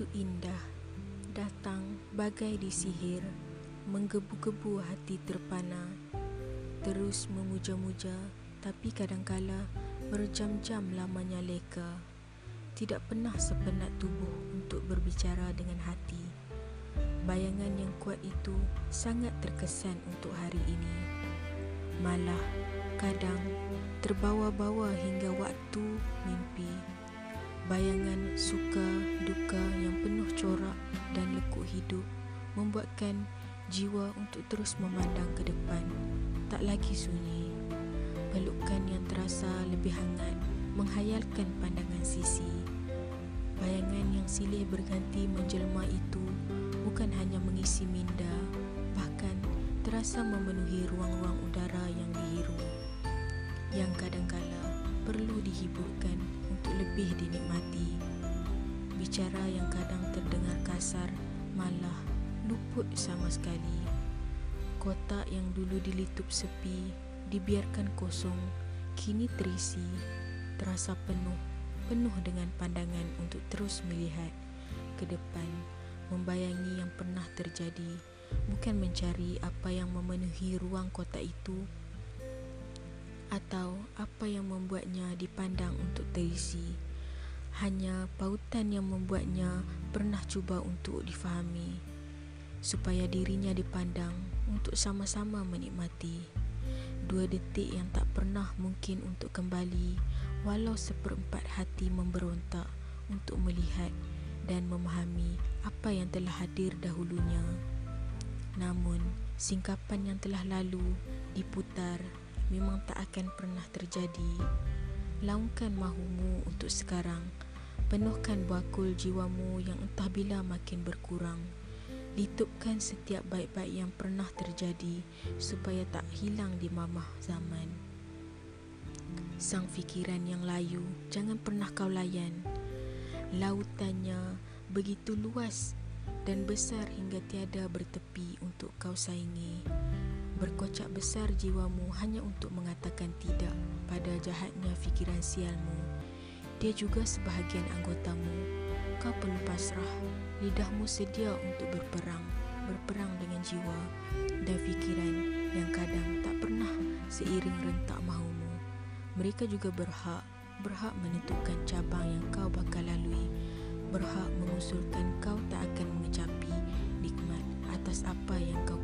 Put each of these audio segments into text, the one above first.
begitu indah Datang bagai disihir Menggebu-gebu hati terpana. Terus memuja-muja Tapi kadangkala Berjam-jam lamanya leka. Tidak pernah sepenat tubuh Untuk berbicara dengan hati. Bayangan yang kuat itu Sangat terkesan untuk hari ini. Malah kadang Terbawa-bawa hingga waktu mimpi Bayangan suka duka yang penuh corak dan lekuk hidup membuatkan jiwa untuk terus memandang ke depan. Tak lagi sunyi. Pelukan yang terasa lebih hangat menghayalkan pandangan sisi. Bayangan yang silih berganti menjelma itu bukan hanya mengisi minda, bahkan terasa memenuhi ruang-ruang udara yang dihiru. Yang kadang-kala perlu dihiburkan untuk lebih dinikmati. Bicara yang kadang terdengar kasar malah luput sama sekali. Kotak yang dulu dilitup sepi, dibiarkan kosong, kini terisi, terasa penuh, penuh dengan pandangan untuk terus melihat ke depan, membayangi yang pernah terjadi, bukan mencari apa yang memenuhi ruang kotak itu atau apa yang membuatnya dipandang untuk terisi. Hanya pautan yang membuatnya pernah cuba untuk difahami supaya dirinya dipandang untuk sama-sama menikmati. Dua detik yang tak pernah mungkin untuk kembali walau seperempat hati memberontak untuk melihat dan memahami apa yang telah hadir dahulunya. Namun, singkapan yang telah lalu diputar memang tak akan pernah terjadi. Laungkan mahumu untuk sekarang. Penuhkan bakul jiwamu yang entah bila makin berkurang. Litupkan setiap baik-baik yang pernah terjadi supaya tak hilang di mamah zaman. Sang fikiran yang layu jangan pernah kau layan. Lautannya begitu luas dan besar hingga tiada bertepi untuk kau saingi. Berkocak besar jiwamu hanya untuk mengatakan tidak pada jahatnya fikiran sialmu. Dia juga sebahagian anggotamu. Kau perlu pasrah. Lidahmu sedia untuk berperang. Berperang dengan jiwa dan fikiran yang kadang tak pernah seiring rentak mahumu. Mereka juga berhak berhak menentukan cabang yang kau bakal lalui. Berhak mengusulkan kau tak akan mengecapi nikmat atas apa yang kau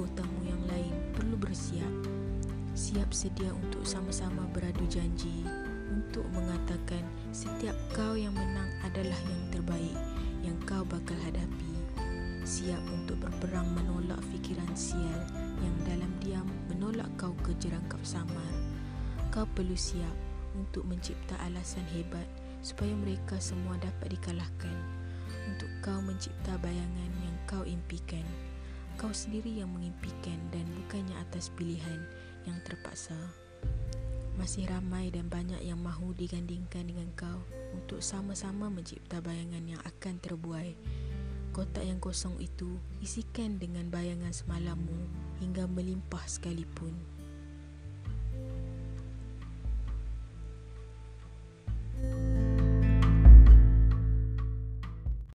anggotamu yang lain perlu bersiap. Siap sedia untuk sama-sama beradu janji untuk mengatakan setiap kau yang menang adalah yang terbaik yang kau bakal hadapi. Siap untuk berperang menolak fikiran sial yang dalam diam menolak kau ke jerangkap samar. Kau perlu siap untuk mencipta alasan hebat supaya mereka semua dapat dikalahkan. Untuk kau mencipta bayangan yang kau impikan kau sendiri yang mengimpikan dan bukannya atas pilihan yang terpaksa. Masih ramai dan banyak yang mahu digandingkan dengan kau untuk sama-sama mencipta bayangan yang akan terbuai. Kotak yang kosong itu isikan dengan bayangan semalammu hingga melimpah sekalipun.